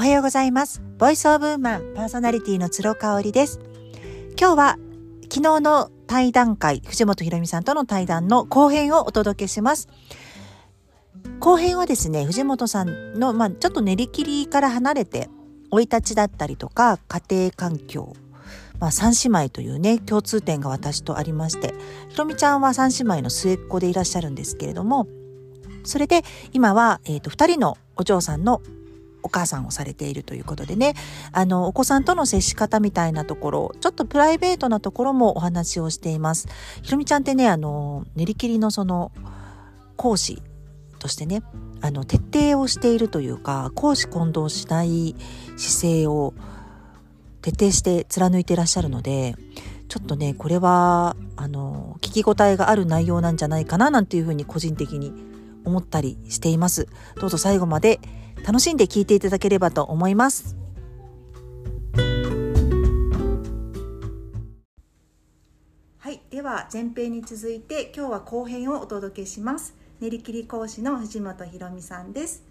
おはようございます。ボイスオブウーマンパーソナリティの鶴香織です。今日は昨日の対談会、藤本ひろみさんとの対談の後編をお届けします。後編はですね、藤本さんの、まあ、ちょっと練り切りから離れて、生い立ちだったりとか、家庭環境、まあ、三姉妹というね、共通点が私とありまして、ひろみちゃんは三姉妹の末っ子でいらっしゃるんですけれども、それで今は、えっ、と、二人のお嬢さんのお母さんをされているということでね、あの、お子さんとの接し方みたいなところ、ちょっとプライベートなところもお話をしています。ひろみちゃんってね、あの、練り切りのその、講師としてね、あの、徹底をしているというか、講師混同しない姿勢を徹底して貫いていらっしゃるので、ちょっとね、これは、あの、聞き応えがある内容なんじゃないかな、なんていうふうに個人的に思ったりしています。どうぞ最後まで楽しんで聞いていただければと思います。はい、では前編に続いて今日は後編をお届けします。練り切り講師の藤本ひろみさんです。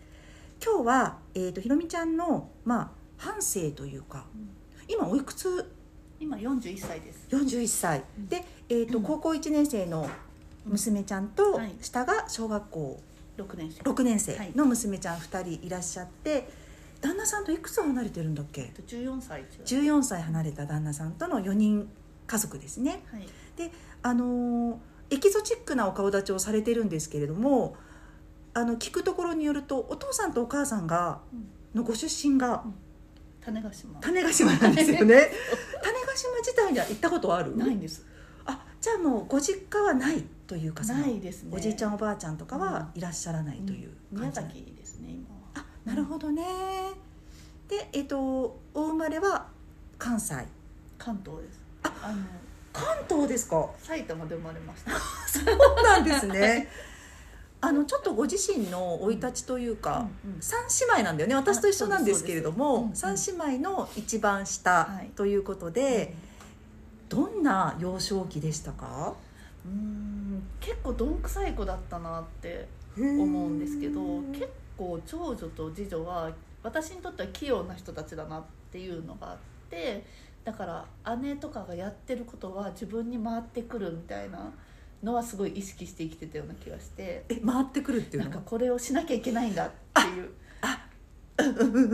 今日はえっ、とひろみちゃんのまあ半生というか、今おいくつ？今41歳です。41歳、うん。でえっ、とうん高校1年生の娘ちゃんとはい。下が小学校6年生。6年生。の娘ちゃん2人いらっしゃって旦那さんといくつ離れてるんだっけ？と14歳違う14歳離れた旦那さんとの4人家族ですね。はい。あのーエキゾチックなお顔立ちをされてるんですけれどもあの聞くところによるとお父さんとお母さんがのご出身が種子島。種子島なんですよね。種子島自体には行ったことはある？ないんです。あじゃあもうご実家はないというかないですね。おじいちゃんおばあちゃんとかはいらっしゃらないという宮感じ崎ですね今は。あなるほどね。でえっとお生まれは関西。関東です。ああの関東ですか？埼玉で生まれました。そうなんですね。あのちょっとご自身の生い立ちというか、うんうん。三姉妹なんだよね。私と一緒なんですけれども、あそうです三姉妹の一番下はい。ということで、どんな幼少期でしたか？うん結構どんくさい子だったなって思うんですけど結構長女と次女は私にとっては器用な人たちだなっていうのがあってだから姉とかがやってることは自分に回ってくるみたいなのはすごい意識して生きてたような気がしてえ回ってくるっていうなんのかこれをしなきゃいけないんだっていう。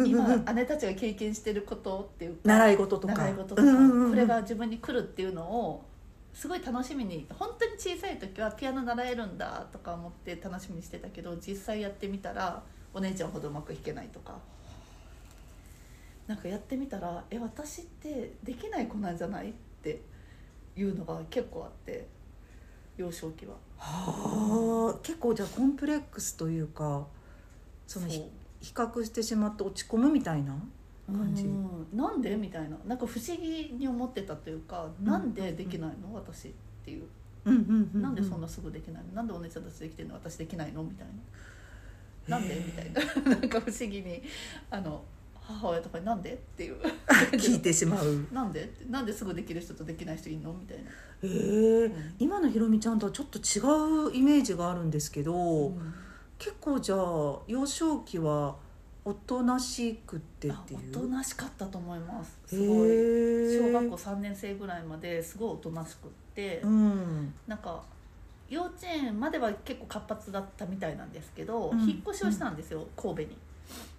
今姉たちが経験してることっていうか習い事とか。習い事とか、うんうんうん。これが自分に来るっていうのをすごい楽しみに本当に小さい時はピアノ習えるんだとか思って楽しみにしてたけど実際やってみたらお姉ちゃんほどうまく弾けないとか。なんかやってみたらえ私ってできない子なんじゃないっていうのが結構あって幼少期は。はあ。結構じゃあコンプレックスというかその比較してしまって落ち込むみたいな？感じ。うん。なんで？みたいな。なんか不思議に思ってたというか、うん。なんでできないの？私っていう、うんうんうんなんでそんなすぐできないの？なんでお姉ちゃんたちできてるの？私できないの？みたいな。なんで？みたいな。なんか不思議にあの母親とかになんでっていう。聞いてしまう。なんで？なんですぐできる人とできない人いるの？みたいな、へえうん。今のひろみちゃんとはちょっと違うイメージがあるんですけど、うん。結構じゃあ幼少期はおとなしくってあっていう？おとなしかったと思います。へすごい。え小学校3年生ぐらいまですごいおとなしくって、うん。なんか幼稚園までは結構活発だったみたいなんですけど、うん。引っ越しをしたんですよ、神戸に。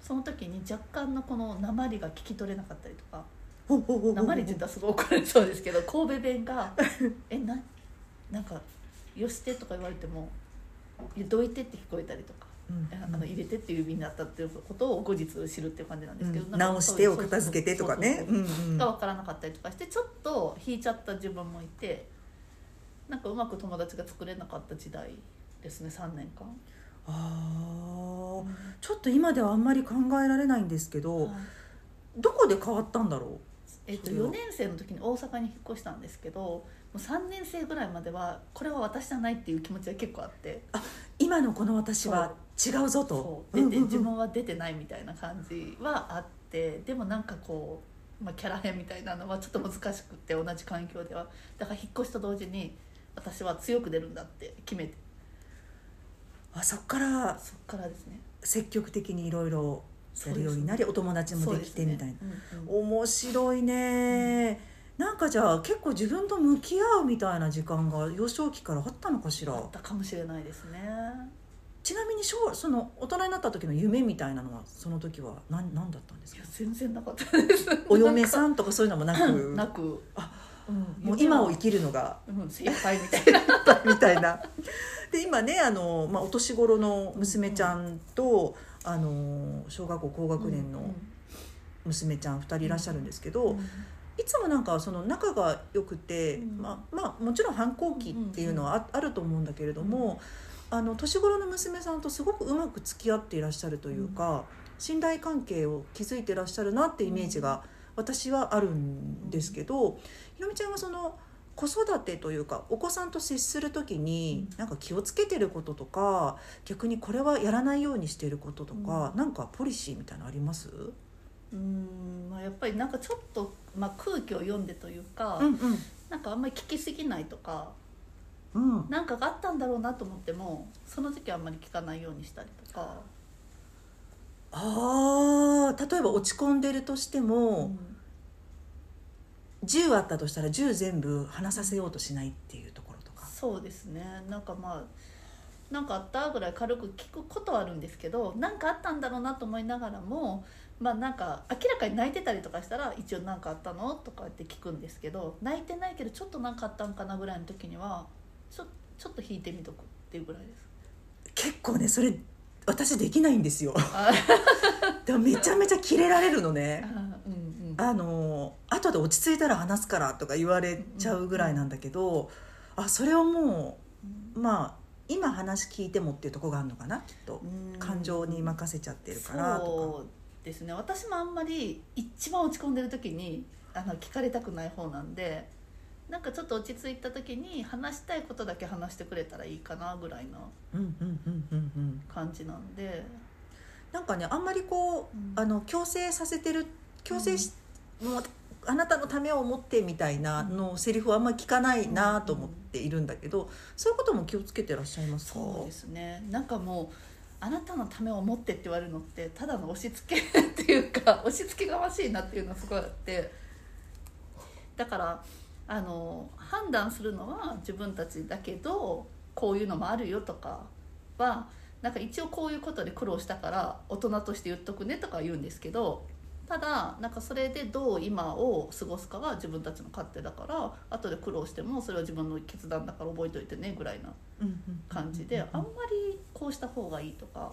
その時に若干のこの鉛が聞き取れなかったりとか。鉛って言ったらすごい怒られそうですけど神戸弁が「えななんかよして」とか言われても「いやどいて」って聞こえたりとか。うん。あの入れてっていう意味になったっていうことを後日知るっていう感じなんですけど、うん。直してお片付けてとかね。が分からなかったりとかしてちょっと引いちゃった自分もいてなんかうまく友達が作れなかった時代ですね3年間、あー。ちょっと今ではあんまり考えられないんですけど、はい。どこで変わったんだろえっと、それは。4年生の時に大阪に引っ越したんですけどもう3年生ぐらいまではこれは私じゃないっていう気持ちが結構あってう今のこの私は違うぞと。そう。出て、うんうんうん。自分は出てないみたいな感じはあってでもなんかこう、まあ、キャラ変みたいなのはちょっと難しくって同じ環境では。だから引っ越しと同時に私は強く出るんだって決めて。あそっからそっからですね。積極的にいろいろやるようになり、お友達もできてみたいな、ね。うんうん。面白いね、なんかじゃあ結構自分と向き合うみたいな時間が幼少期からあったのかしら？あったかもしれないですね。ちなみに将来その大人になった時の夢みたいなのはその時は何何だったんですか？いや全然なかったです。お嫁さんとかそういうのもなく？なく。あうんもう今を生きるのがうん精一杯みたいな。みたいな。で今ねあの、まあ、お年頃の娘ちゃんと、あの小学校高学年の娘ちゃん2人いらっしゃるんですけど、うんいつもなんかその仲が良くて、うん。まあ、まあもちろん反抗期っていうのはあ,、あると思うんだけれども、あの年頃の娘さんとすごくうまく付き合っていらっしゃるというか、信頼関係を築いてらっしゃるなってイメージが私はあるんですけど、ひろみちゃんがその子育てというかお子さんと接する時になんか気をつけてることとか逆にこれはやらないようにしてることとか、なんかポリシーみたいなのあります、うんまあやっぱりなんかちょっと、まあ、空気を読んでというか、うんなんかあんまり聞きすぎないとかうん。うん、なんかがあったんだろうなと思ってもその時はあんまり聞かないようにしたりとか、あー例えば落ち込んでるとしても、10あったとしたら10全部話させようとしないっていうところとか。そうですね。なんかまあなんかあったぐらい軽く聞くことはあるんですけどなんかあったんだろうなと思いながらもまあなんか明らかに泣いてたりとかしたら一応何かあったのとかって聞くんですけど泣いてないけどちょっと何かあったんかなぐらいの時にはちょちょっと引いてみとくっていうぐらいです。結構ねそれ私できないんですよ。あ。でもめちゃめちゃキレられるのね。うんうん。あの後で落ち着いたら話すからとか言われちゃうぐらいなんだけど、あそれをもうまあ今話聞いてもっていうところがあるのかなきっと。うん。感情に任せちゃってるからとそうですね。私もあんまり一番落ち込んでる時にあの聞かれたくない方なんでなんかちょっと落ち着いた時に話したいことだけ話してくれたらいいかなぐらいのかうんうんうんうんうん。感じなんで、なんかねあんまりこう、うん。あの強制させてる強制し、もうあなたのためを思ってみたいなのセリフはあんまり聞かないなと思っているんだけど、そういうことも気をつけてらっしゃいますか？そうですね。なんかもうあなたのためを持ってって言われるのってただの押し付けっていうか 押し付けがましいなっていうのがすごいあってだからあの判断するのは自分たちだけどこういうのもあるよとかはなんか一応こういうことで苦労したから大人として言っとくねとか言うんですけどただなんかそれでどう今を過ごすかは自分たちの勝手だから後で苦労してもそれは自分の決断だから覚えておいてねぐらいな感じであんまりこうした方がいいとか、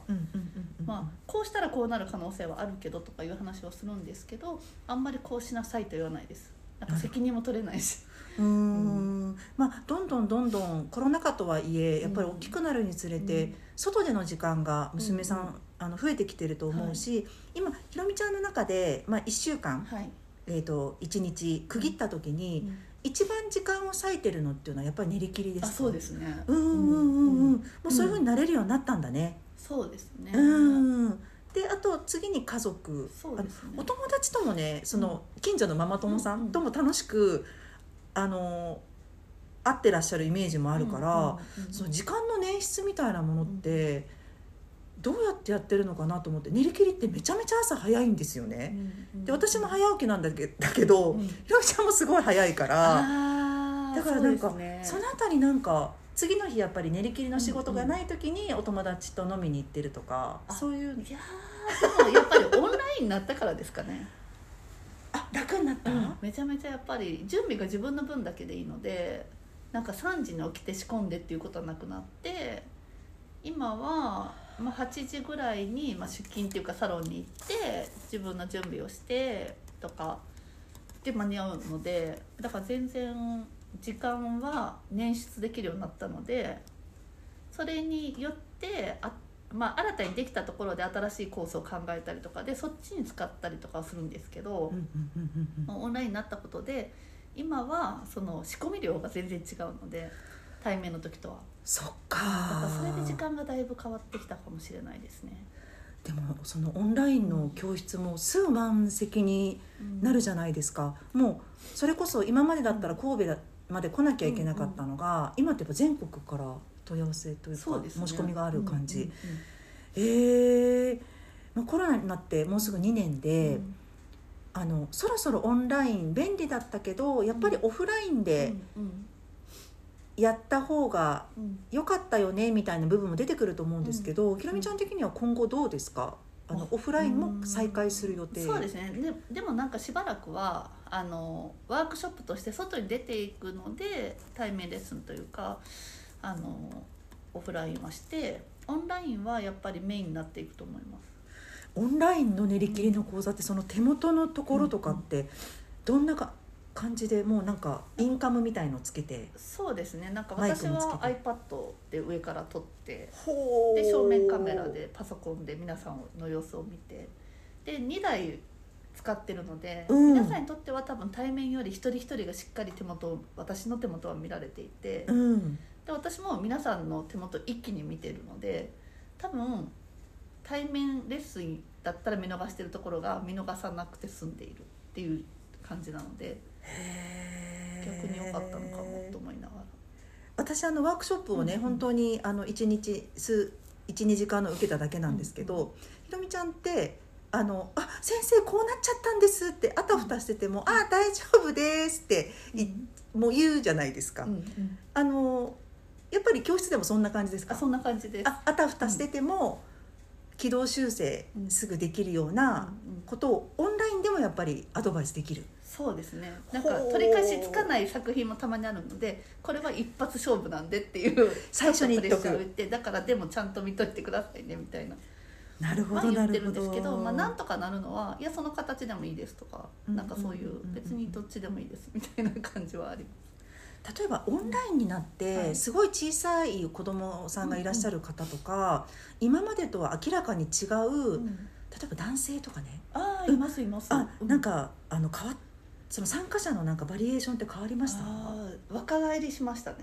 まあ、こうしたらこうなる可能性はあるけどとかいう話をするんですけどあんまりこうしなさいと言わないです。なんか責任も取れないし、うーん。まあどんどんどんどんコロナ禍とはいえやっぱり大きくなるにつれて、うん。外での時間が娘さんあの増えてきてると思うし、今ひろみちゃんの中で、まあ、1週間、はい、えー、と1日区切った時に、一番時間を割いてるのっていうのはやっぱり練り切りですそうですね。うんうんうんうん。もうそういうふうになれるようになったんだね。そうですね、うん、であと次に家族。そうですね。お友達ともねその近所のママ友さんとも楽しく、あの会ってらっしゃるイメージもあるから、うんうんうんその時間の捻出みたいなものって、どうやってやってるのかなと思って練り切りってめちゃめちゃ朝早いんですよね。で私も早起きなんだけ だけど、うん。ひろみちゃんもすごい早いから。だからなんかそね。そのあたりなんか次の日やっぱり練り切りの仕事がない時にお友達と飲みに行ってるとか、あそういう。いやーでもやっぱりオンラインになったからですかね。あ楽になった、めちゃめちゃやっぱり準備が自分の分だけでいいのでなんか3時に起きて仕込んでっていうことはなくなって今は、まあ、8時ぐらいに、まあ、出勤っていうかサロンに行って自分の準備をしてとかで間に合うのでだから全然時間は捻出できるようになったのでそれによってあまあ、新たにできたところで新しいコースを考えたりとかでそっちに使ったりとかはするんですけど、オンラインになったことで今はその仕込み量が全然違うので対面の時とは。そっだかそれで時間がだいぶ変わってきたかもしれないですね、でもそのオンラインの教室もすぐ満席になるじゃないですか、もうそれこそ今までだったら神戸まで来なきゃいけなかったのが、今ってやっぱ全国から問い合わせというかね。申し込みがある感じ、うんうんうんえーまあ、コロナになってもうすぐ2年で、うん。あのそろそろオンライン便利だったけどやっぱりオフラインでうんやった方がうん。良かったよねみたいな部分も出てくると思うんですけど、ひろみちゃん的には今後どうですか？あのあオフラインも再開する予定。そうですね。ででもなんかしばらくはあのワークショップとして外に出ていくので対面レッスンというかあのオフラインはしてオンラインはやっぱりメインになっていくと思います。オンラインの練り切りの講座ってその手元のところとかってどんなか感じでもうなんかインカムみたいのつけてそうですね。なんか私は iPad で上から撮ってほで正面カメラでパソコンで皆さんの様子を見て。で2台使ってるので、うん。皆さんにとっては多分対面より一人一人がしっかり手元を私の手元は見られていて、うん。で私も皆さんの手元一気に見てるので多分対面レッスンだったら見逃してるところが見逃さなくて済んでいるっていう感じなので逆に良かったのかもと思いながら。私あのワークショップをね、うん。うん本当にあの1日数12時間の受けただけなんですけど、うん。ひろみちゃんってあのあ先生こうなっちゃったんですってあたふたしてても、あ大丈夫ですっていもう言うじゃないですか、うんうん。あのやっぱり教室でもそんな感じですか？あそんな感じです。ああたふたしてても、軌道修正すぐできるようなうんうん。ことをオンラインでもやっぱりアドバイスできるそうですね。なんか取り返しつかない作品もたまにあるのでこれは一発勝負なんでっていう 最初に言ってだからでもちゃんと見といてくださいねみたいな。なるほどは言ってなるんですけど、まあ、なんとかなるのはいやその形でもいいですとか、うんなんかそういう別にどっちでもいいですみたいな感じはあります。例えばオンラインになっはてい。すごい小さい子供さんがいらっしゃる方とか、今までとは明らかに違う、例えば男性とかね。ああいますいます。あうなんかあの変わっその参加者のなんかバリエーションって変わりました？若返りしましたね。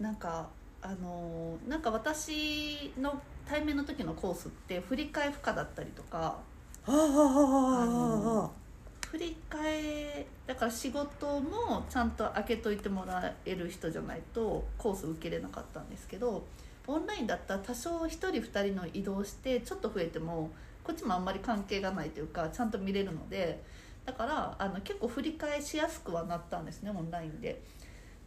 なんかあのなんか私の対面の時のコースって振り替え不可だったりとかあの振り替えだから仕事もちゃんと開けといてもらえる人じゃないとコース受けれなかったんですけどオンラインだったら多少1人2人の移動してちょっと増えてもこっちもあんまり関係がないというかちゃんと見れるのでだからあの結構振り替えしやすくはなったんですねオンラインで。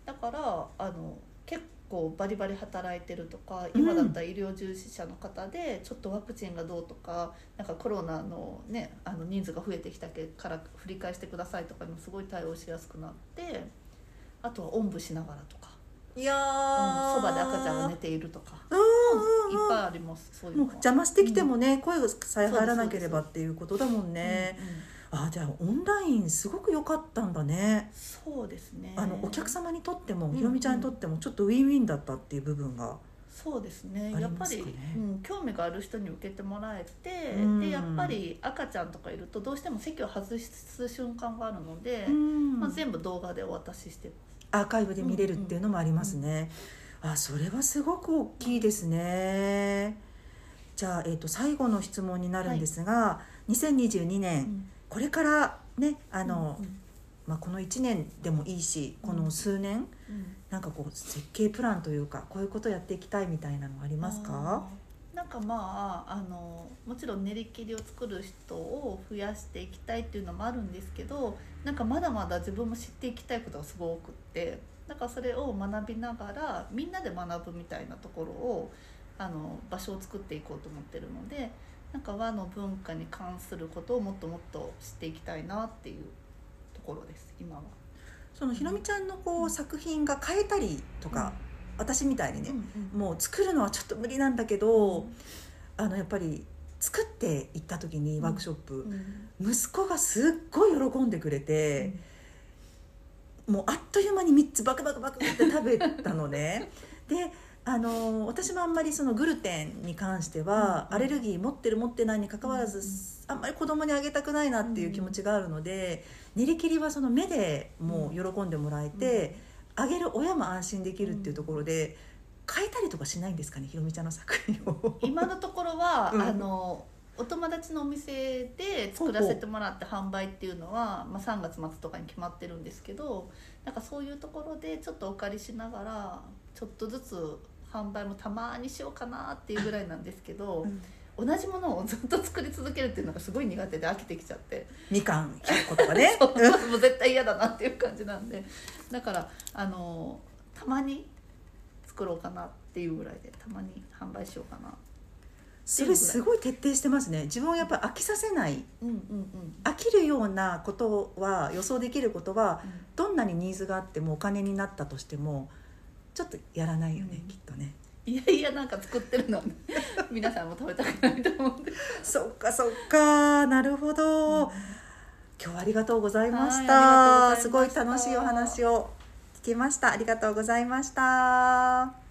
だからあの結構バリバリ働いてるとか今だったら医療従事者の方でちょっとワクチンがどうとかなんかコロナの,、ね、あの人数が増えてきたから振り返してくださいとかにもすごい対応しやすくなってあとはおんぶしながらとか。いやうんーそば、で赤ちゃんが寝ているとか、うんうんいっうんぱいありますそういう。邪魔してきてもね、声さえ入らなければっていうことだもんね、うんうんあじゃあオンラインすごく良かったんだね。そうですね。あのお客様にとってもうんひろみちゃんにとってもちょっとウィンウィンだったっていう部分がそうですね。やっぱり、うん、興味がある人に受けてもらえて、うん。でやっぱり赤ちゃんとかいるとどうしても席を外す瞬間があるので、うん。まあ、全部動画でお渡ししてアーカイブで見れるっていうのもありますね、あそれはすごく大きいですね。じゃあ、えー、と最後の質問になるんですが、2022年これからねあの、うんまあ、この1年でもいいしこの数年、うんなんかこう設計プランというかこういうことやっていきたいみたいなのありますか？なんかまああのもちろん練り切りを作る人を増やしていきたいっていうのもあるんですけどなんかまだまだ自分も知っていきたいことがすごく多くってだからそれを学びながらみんなで学ぶみたいなところをあの場所を作っていこうと思ってるのでなんか和の文化に関することをもっともっと知っていきたいなっていうところです今は。そのひろみちゃんのこう作品が変えたりとか、私みたいにね、もう作るのはちょっと無理なんだけど、あのやっぱり作っていった時にワークショップ、うん。息子がすっごい喜んでくれて、もうあっという間に3つバクバクバクって食べたのね。であの私もあんまりそのグルテンに関しては、うんアレルギー持ってる持ってないにかかわらず、うんあんまり子供にあげたくないなっていう気持ちがあるので、練り切りはその目でもう喜んでもらえて、あげる親も安心できるっていうところで、変えたりとかしないんですかねひろみちゃんの作品を。今のところは、うん。あのお友達のお店で作らせてもらって販売っていうのは、まあ、3月末とかに決まってるんですけどなんかそういうところでちょっとお借りしながらちょっとずつ販売もたまにしようかなっていうぐらいなんですけど、同じものをずっと作り続けるっていうのがすごい苦手で飽きてきちゃって。みかん100個とかね。もう絶対嫌だなっていう感じなんで。だからあのたまに作ろうかなっていうぐらいでたまに販売しようかな。それすごい徹底してますね。自分をやっぱ飽きさせない。うんうんうん飽きるようなことは予想できることはどんなにニーズがあってもお金になったとしてもちょっとやらないよね、うん。きっとね。いやいやなんか作ってるの。皆さんも食べたくないと思うんでそっかそっか。なるほど、今日はありがとうございましはありがとうございました。すごい楽しいお話を聞きました。ありがとうございました